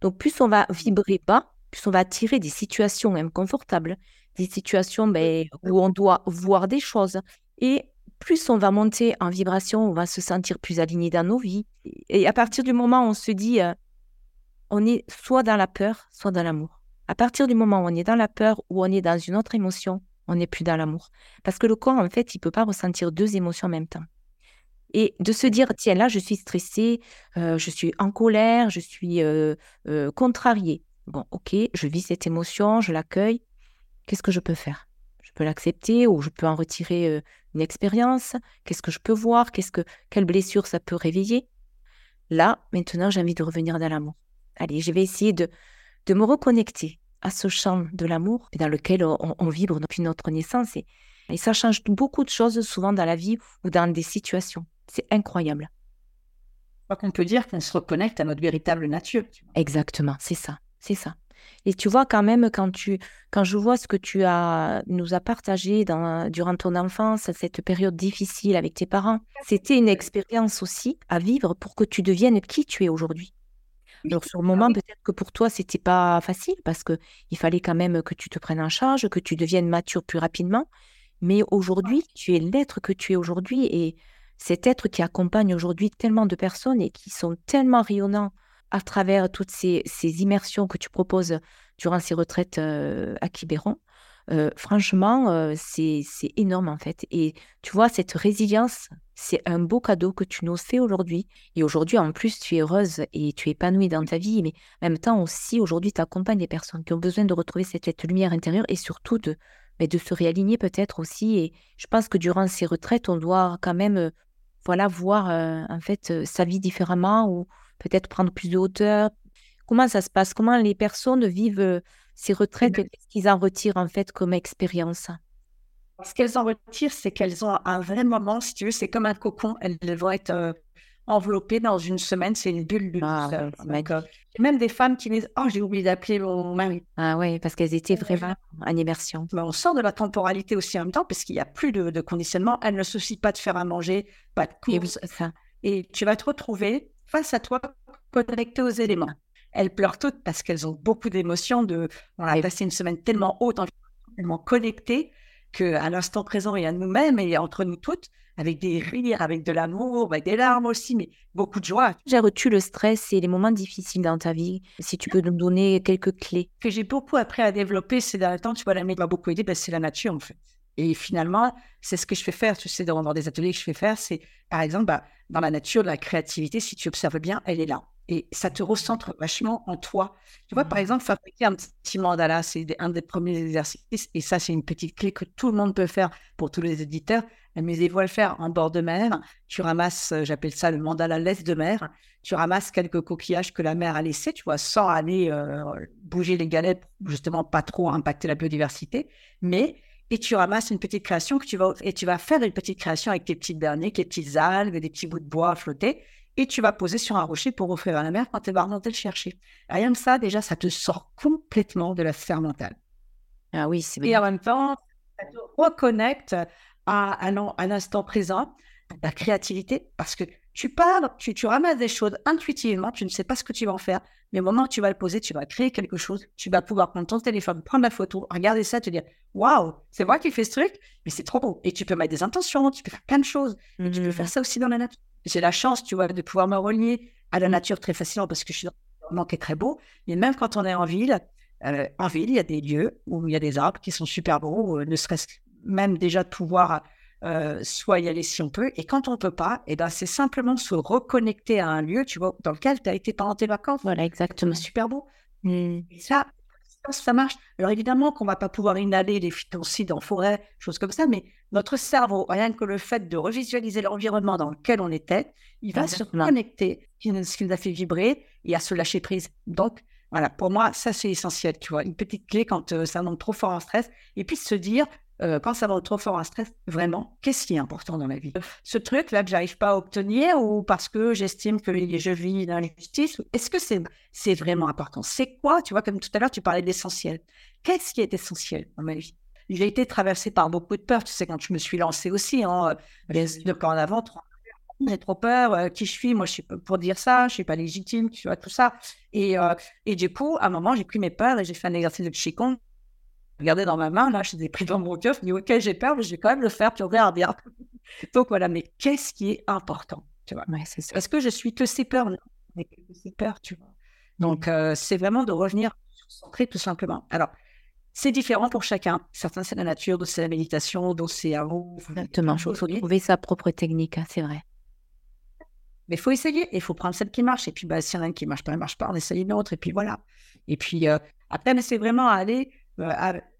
Donc plus on va vibrer bas, plus on va attirer des situations inconfortables, des situations ben, où on doit voir des choses. Et plus on va monter en vibration, on va se sentir plus aligné dans nos vies. Et à partir du moment où on se dit, euh, on est soit dans la peur, soit dans l'amour. À partir du moment où on est dans la peur ou on est dans une autre émotion, on n'est plus dans l'amour. Parce que le corps, en fait, il ne peut pas ressentir deux émotions en même temps. Et de se dire, tiens, là, je suis stressée, euh, je suis en colère, je suis euh, contrariée. Bon, ok, je vis cette émotion, je l'accueille. Qu'est-ce que je peux faire? Je peux l'accepter ou je peux en retirer une expérience, qu'est-ce que je peux voir, qu'est-ce que quelle blessure ça peut réveiller. Là, maintenant, j'ai envie de revenir dans l'amour. Allez, je vais essayer de, de me reconnecter à ce champ de l'amour dans lequel on, vibre depuis notre naissance. Et, et, ça change beaucoup de choses souvent dans la vie ou dans des situations. C'est incroyable. Je crois qu'on peut dire qu'on se reconnecte à notre véritable nature. Exactement, c'est ça, c'est ça. Et tu vois, quand même, quand, tu, quand je vois ce que tu as, nous as partagé dans, durant ton enfance, cette période difficile avec tes parents, c'était une expérience aussi à vivre pour que tu deviennes qui tu es aujourd'hui. Alors, sur le moment, peut-être que pour toi, c'était pas facile parce que il fallait quand même que tu te prennes en charge, que tu deviennes mature plus rapidement. Mais aujourd'hui, tu es l'être que tu es aujourd'hui et cet être qui accompagne aujourd'hui tellement de personnes et qui sont tellement rayonnants à travers toutes ces, immersions que tu proposes durant ces retraites euh, à Quiberon. Euh, franchement, euh, c'est énorme en fait. Et tu vois, cette résilience, c'est un beau cadeau que tu nous fais aujourd'hui. Et aujourd'hui, en plus, tu es heureuse et tu es épanouie dans ta vie. Mais en même temps aussi, aujourd'hui, tu accompagnes les personnes qui ont besoin de retrouver cette, lumière intérieure et surtout de, mais de se réaligner peut-être aussi. Et je pense que durant ces retraites, on doit quand même voilà, voir en fait sa vie différemment ou peut-être prendre plus de hauteur? Comment ça se passe? Comment les personnes vivent ces retraites et qu'est-ce qu'ils en retirent en fait comme expérience? Ce qu'elles en retirent, c'est qu'elles ont un vrai moment, si tu veux, c'est comme un cocon. Elles vont être enveloppées dans une semaine, c'est une bulle de ah, même des femmes qui disent Oh, j'ai oublié d'appeler mon mari. Ah oui, parce qu'elles étaient vraiment en immersion. Mais on sort de la temporalité aussi en même temps, parce qu'il n'y a plus de, conditionnement. Elles ne se soucient pas de faire à manger, pas de courses. Et, et tu vas te retrouver face à toi, connectées aux éléments. Elles pleurent toutes parce qu'elles ont beaucoup d'émotions. De, on a passé une semaine tellement haute, tellement connectée, qu'à l'instant présent et à nous-mêmes et entre nous toutes, avec des rires, avec de l'amour, avec des larmes aussi, mais beaucoup de joie. Gères-tu le stress et les moments difficiles dans ta vie Si tu peux nous donner quelques clés. Que j'ai beaucoup appris à développer ces derniers temps, tu vois, la m'a beaucoup aidé, ben, c'est la nature en fait. Et finalement, c'est ce que je fais faire, tu sais, dans, des ateliers que je fais faire, c'est par exemple, bah, dans la nature, la créativité, si tu observes bien, elle est là. Et ça te recentre vachement en toi. Tu vois, par mmh. exemple, fabriquer un petit mandala, c'est un des premiers exercices. Et ça, c'est une petite clé que tout le monde peut faire pour tous les éditeurs. Amusez-vous à le faire en bord de mer. Tu ramasses, euh, j'appelle ça le mandala laisse de mer. Tu ramasses quelques coquillages que la mer a laissés, tu vois, sans aller euh, bouger les galets, justement pas trop impacter la biodiversité. Mais et tu ramasses une petite création que tu vas et tu vas faire une petite création avec tes petites derniers, tes petites algues, des petits bouts de bois à flotter et tu vas poser sur un rocher pour offrir à la mer quand elle va remonter le chercher. Rien que ça, déjà, ça te sort complètement de la sphère mentale. Ah oui, c'est Et en même temps, ça te reconnecte à un, instant présent, à ta créativité, parce que tu parles, tu, tu, ramasses des choses intuitivement, tu ne sais pas ce que tu vas en faire, mais au moment où tu vas le poser, tu vas créer quelque chose, tu vas pouvoir prendre ton téléphone, prendre la photo, regarder ça, te dire Waouh, c'est moi qui fais ce truc, mais c'est trop beau. Et tu peux mettre des intentions, tu peux faire plein de choses, et tu peux faire mmh. ça aussi dans la nature. J'ai la chance, tu vois, de pouvoir me relier à la nature très facilement parce que je suis dans un qui est très beau, mais même quand on est en ville, euh, en ville, il y a des lieux où il y a des arbres qui sont super beaux, euh, ne serait-ce même déjà de pouvoir euh, soit y aller si on peut. Et quand on ne peut pas, et eh ben, c'est simplement se reconnecter à un lieu, tu vois, dans lequel tu as été pendant tes vacances. Voilà, exactement. Super beau. Mmh. Et ça, ça marche. Alors évidemment qu'on ne va pas pouvoir inhaler les phytoncides en forêt, choses comme ça, mais notre cerveau, rien que le fait de revisualiser l'environnement dans lequel on était, il va se connecter, ce qui nous a fait vibrer et à se lâcher prise. Donc, voilà, pour moi, ça c'est essentiel, tu vois, une petite clé quand euh, ça monte trop fort en stress, et puis se dire, euh, quand ça va trop fort en stress, vraiment, qu'est-ce qui est important dans la vie? Ce truc-là que j'arrive pas à obtenir ou parce que j'estime que je vis dans l'injustice, est-ce que c'est c'est vraiment important? C'est quoi Tu vois, comme tout à l'heure, tu parlais d'essentiel. Qu'est-ce qui est essentiel dans ma vie? J'ai été traversée par beaucoup de peurs. Tu sais, quand je me suis lancée aussi, hein, de en avant, j'ai trop peur, euh, qui je suis, moi je suis pour dire ça, je suis pas légitime, tu vois, tout ça. Et, euh, et du coup, à un moment, j'ai pris mes peurs et j'ai fait un exercice de Qigong regardez dans ma main, là, je les ai pris dans mon me dis, OK, j'ai peur, mais je vais quand même le faire, tu regardes bien. Donc voilà, mais qu'est-ce qui est important tu vois? Est-ce que je suis que ces peurs mais que ces peurs, tu vois. Donc, euh, c'est vraiment de revenir centré tout simplement. Alors, c'est différent pour chacun. Certains, c'est la nature, d'autres, c'est la méditation, d'autres, c'est un Exactement. Il faut trouver sa propre technique, hein, c'est vrai. Mais il faut essayer, il faut prendre celle qui marche. Et puis, bah, si y en a une qui marche pas, elle marche pas, on essaye une autre. Et puis voilà. Et puis, euh, après, c'est vraiment à aller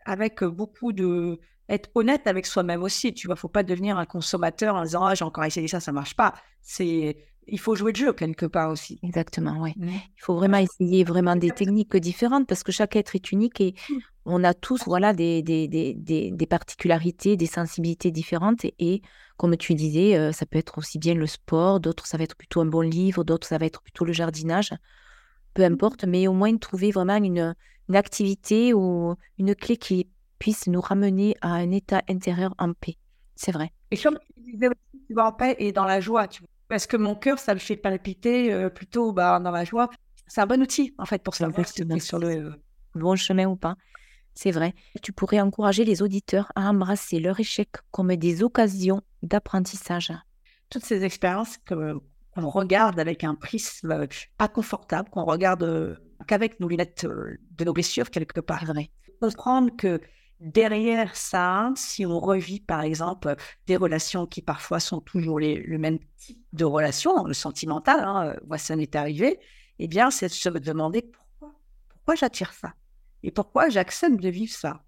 avec beaucoup de être honnête avec soi-même aussi. Tu vois, faut pas devenir un consommateur en disant ah j'ai encore essayé ça, ça marche pas. C'est il faut jouer le jeu quelque part aussi. Exactement, oui. Il faut vraiment essayer vraiment des techniques différentes parce que chaque être est unique et mmh. on a tous voilà des, des, des, des particularités, des sensibilités différentes et, comme tu disais, euh, ça peut être aussi bien le sport, d'autres ça va être plutôt un bon livre, d'autres ça va être plutôt le jardinage peu importe, mais au moins trouver vraiment une, une activité ou une clé qui puisse nous ramener à un état intérieur en paix. C'est vrai. Et comme tu disais aussi, tu vas en paix et dans la joie, tu vois. Parce que mon cœur, ça le fait palpiter euh, plutôt bah, dans la joie. C'est un bon outil, en fait, pour savoir si tu sur le bon chemin ou pas. C'est vrai. Tu pourrais encourager les auditeurs à embrasser leur échec comme des occasions d'apprentissage. Toutes ces expériences qu'on regarde avec un prisme pas confortable, qu'on regarde euh, qu'avec nos lunettes euh, de nos blessures quelque part. Comprendre que derrière ça, si on revit par exemple des relations qui parfois sont toujours les, le même type de relation, le sentimental, hein, moi ça m'est arrivé, eh bien c'est de se demander pourquoi, pourquoi j'attire ça et pourquoi j'accepte de vivre ça.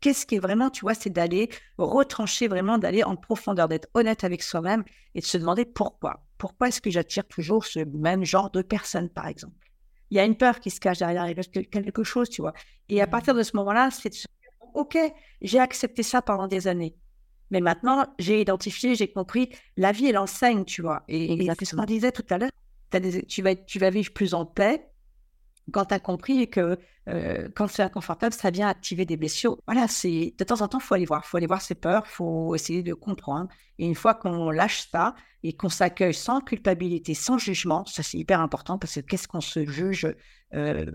Qu'est-ce qui est vraiment, tu vois, c'est d'aller retrancher vraiment, d'aller en profondeur, d'être honnête avec soi-même et de se demander pourquoi. Pourquoi est-ce que j'attire toujours ce même genre de personne, par exemple? Il y a une peur qui se cache derrière quelque chose, tu vois. Et à mmh. partir de ce moment-là, c'est de se dire, OK, j'ai accepté ça pendant des années. Mais maintenant, j'ai identifié, j'ai compris, la vie, elle enseigne, tu vois. Et, et ce qu'on disait tout à l'heure, tu vas, tu vas vivre plus en paix, quand tu as compris que euh, quand c'est inconfortable, ça vient activer des blessures. Voilà, c'est de temps en temps, faut aller voir. Faut aller voir ses peurs, faut essayer de comprendre. Et une fois qu'on lâche ça et qu'on s'accueille sans culpabilité, sans jugement, ça c'est hyper important parce que qu'est-ce qu'on se juge euh,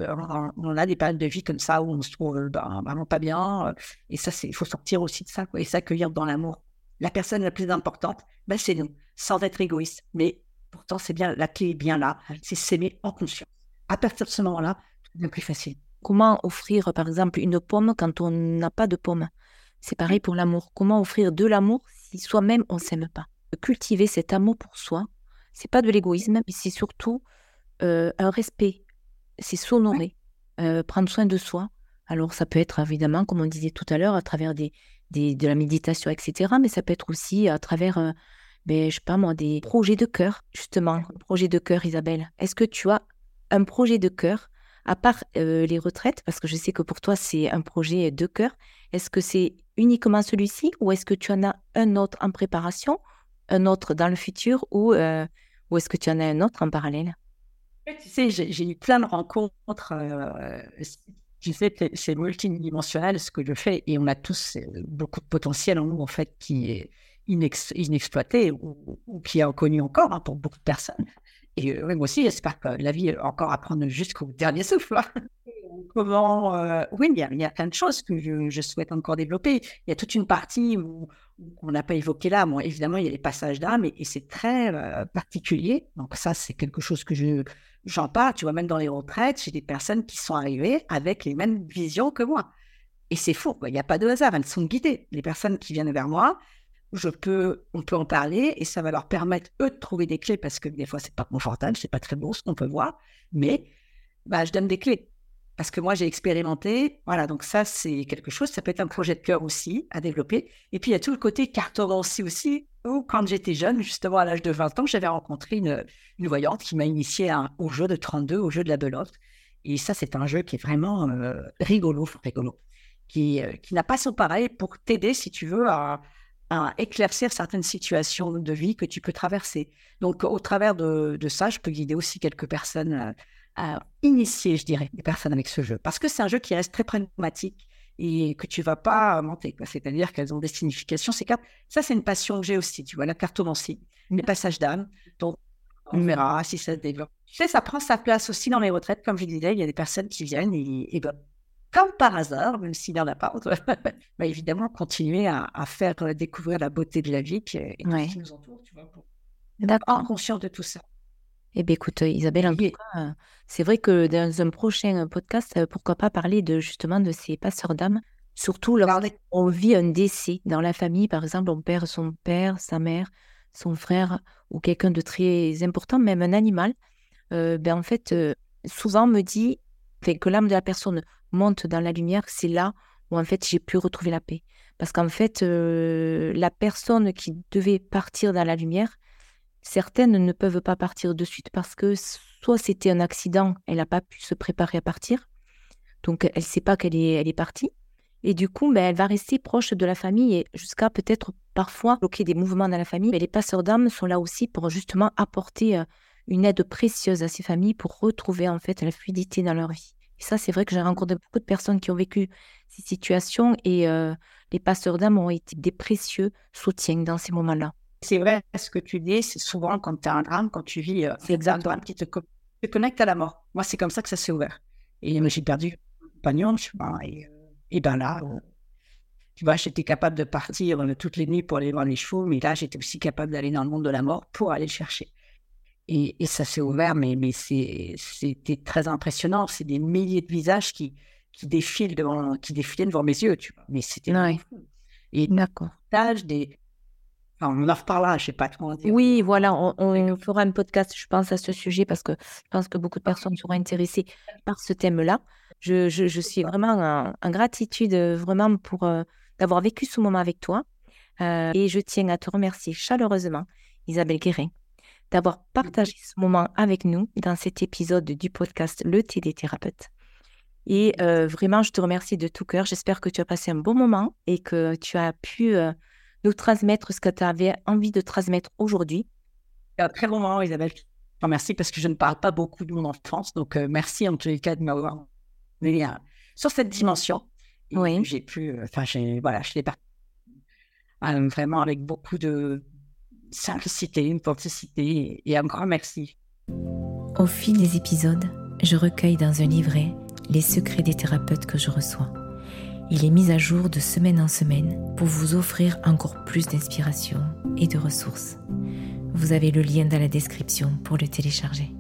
on, a des périodes de vie comme ça où on se trouve ben, vraiment pas bien. Et ça, il faut sortir aussi de ça quoi, et s'accueillir dans l'amour. La personne la plus importante, ben, c'est nous, sans être égoïste. Mais pourtant, c'est bien, la clé est bien là, c'est s'aimer en conscience à partir de ce moment-là, tout devient plus facile. Comment offrir, par exemple, une pomme quand on n'a pas de pomme? C'est pareil pour l'amour. Comment offrir de l'amour si soi-même on s'aime pas? Cultiver cet amour pour soi, c'est pas de l'égoïsme, mais c'est surtout euh, un respect. C'est s'honorer, euh, prendre soin de soi. Alors ça peut être évidemment, comme on disait tout à l'heure, à travers des, de la méditation, etc. Mais ça peut être aussi à travers, euh, ben, je sais pas moi, des projets de cœur, justement. Projet de cœur, Isabelle. Est-ce que tu as un projet de cœur, à part euh, les retraites, parce que je sais que pour toi, c'est un projet de cœur, est-ce que c'est uniquement celui-ci ou est-ce que tu en as un autre en préparation, un autre dans le futur ou, euh, est-ce que tu en as un autre en parallèle? Tu sais, j'ai eu plein de rencontres. Euh, je sais c'est multidimensionnel ce que je fais et on a tous beaucoup de potentiel en nous, en fait, qui est inexploité ou, qui est inconnu encore hein, pour beaucoup de personnes. Et euh, moi aussi, j'espère que la vie encore à prendre jusqu'au dernier souffle. Hein. Comment euh, Oui, il y, a, il y, a, plein de choses que je, souhaite encore développer. Il y a toute une partie où, on n'a pas évoqué là. Bon, évidemment, il y a les passages d'âme et, c'est très euh, particulier. Donc ça, c'est quelque chose que je j'en parle. Tu vois, même dans les retraites, j'ai des personnes qui sont arrivées avec les mêmes visions que moi. Et c'est fou. Il n'y a pas de hasard. Elles sont guidées. Les personnes qui viennent vers moi, je peux, on peut en parler et ça va leur permettre eux de trouver des clés parce que des fois c'est pas confortable, c'est pas très beau ce qu'on peut voir, mais bah, je donne des clés parce que moi j'ai expérimenté, voilà donc ça c'est quelque chose, ça peut être un projet de cœur aussi à développer. Et puis il y a tout le côté cartomancie aussi où quand j'étais jeune, justement à l'âge de 20 ans, j'avais rencontré une, une voyante qui m'a initié au jeu de 32, au jeu de la belote. Et ça c'est un jeu qui est vraiment euh, rigolo, rigolo, qui, euh, qui n'a pas son pareil pour t'aider si tu veux à à éclaircir certaines situations de vie que tu peux traverser. Donc, au travers de, ça, je peux guider aussi quelques personnes euh, à, initier, je dirais, des personnes avec ce jeu. Parce que c'est un jeu qui reste très pragmatique et que tu vas pas monter. C'est-à-dire qu'elles ont des significations. Ces cartes, ça, c'est une passion que j'ai aussi. Tu vois, la cartomancie, les passages d'âme. Donc, on verra si ça se développe. Tu sais, ça prend sa place aussi dans les retraites. Comme je disais, il y a des personnes qui viennent et, et ben, comme par hasard, même s'il n'y en a pas, bah, évidemment, continuer à, faire euh, découvrir la beauté de la vie qui, et qui nous entoure, tu vois, pour être conscient de tout ça. Eh bien, écoute, Isabelle, en tout cas, euh, c'est vrai que dans un prochain podcast, euh, pourquoi pas parler de justement de ces passeurs d'âme, surtout lorsqu'on vit un décès dans la famille, par exemple, on perd son père, sa mère, son frère ou quelqu'un de très important, même un animal. ben, en fait, souvent on me dit que l'âme de la personne monte dans la lumière, c'est là où en fait j'ai pu retrouver la paix. Parce qu'en fait, euh, la personne qui devait partir dans la lumière, certaines ne peuvent pas partir de suite parce que soit c'était un accident, elle n'a pas pu se préparer à partir, donc elle ne sait pas qu'elle est, partie. Et du coup, ben, elle va rester proche de la famille et jusqu'à peut-être parfois bloquer des mouvements dans la famille. Mais les passeurs d'âmes sont là aussi pour justement apporter euh, une aide précieuse à ces familles pour retrouver en fait la fluidité dans leur vie. Et ça, c'est vrai que j'ai rencontré beaucoup de personnes qui ont vécu ces situations et euh, les pasteurs d'âme ont été des précieux soutiens dans ces moments-là. C'est vrai, ce que tu dis, c'est souvent quand tu as un drame, quand tu vis euh, C'est un drame qui te, co- te connecte à la mort. Moi, c'est comme ça que ça s'est ouvert. Et j'ai perdu mon compagnon, et, euh, et ben là, euh, tu vois, j'étais capable de partir toutes les nuits pour aller voir les chevaux, mais là, j'étais aussi capable d'aller dans le monde de la mort pour aller le chercher. Et, et ça s'est ouvert, mais, c'était très impressionnant. C'est des milliers de visages qui, qui, défilent devant, qui défilaient devant mes yeux, tu vois. Mais c'était Ouais. Et D'accord. des. Enfin, on en reparlera, je sais pas trop. Oui, voilà, on, on fera un podcast, je pense, à ce sujet parce que je pense que beaucoup de personnes seront intéressées par ce thème-là. Je, je, je suis vraiment en, en gratitude euh, vraiment pour euh, d'avoir vécu ce moment avec toi. Euh, et je tiens à te remercier chaleureusement, Isabelle Guérin, d'avoir partagé ce moment avec nous dans cet épisode du podcast Le thé des thérapeutes. Et euh, vraiment, je te remercie de tout cœur. J'espère que tu as passé un bon moment et que tu as pu euh, nous transmettre ce que tu avais envie de transmettre aujourd'hui. un très bon moment, Isabelle. Je te remercie parce que je ne parle pas beaucoup de mon enfance. Donc, euh, merci en tous les cas de m'avoir à- sur cette dimension. Et Oui. J'ai pu, enfin, voilà, je l'ai euh, vraiment avec beaucoup de simplicité, une authenticité et un grand merci. Au fil des épisodes, je recueille dans un livret les secrets des thérapeutes que je reçois. Il est mis à jour de semaine en semaine pour vous offrir encore plus d'inspiration et de ressources. Vous avez le lien dans la description pour le télécharger.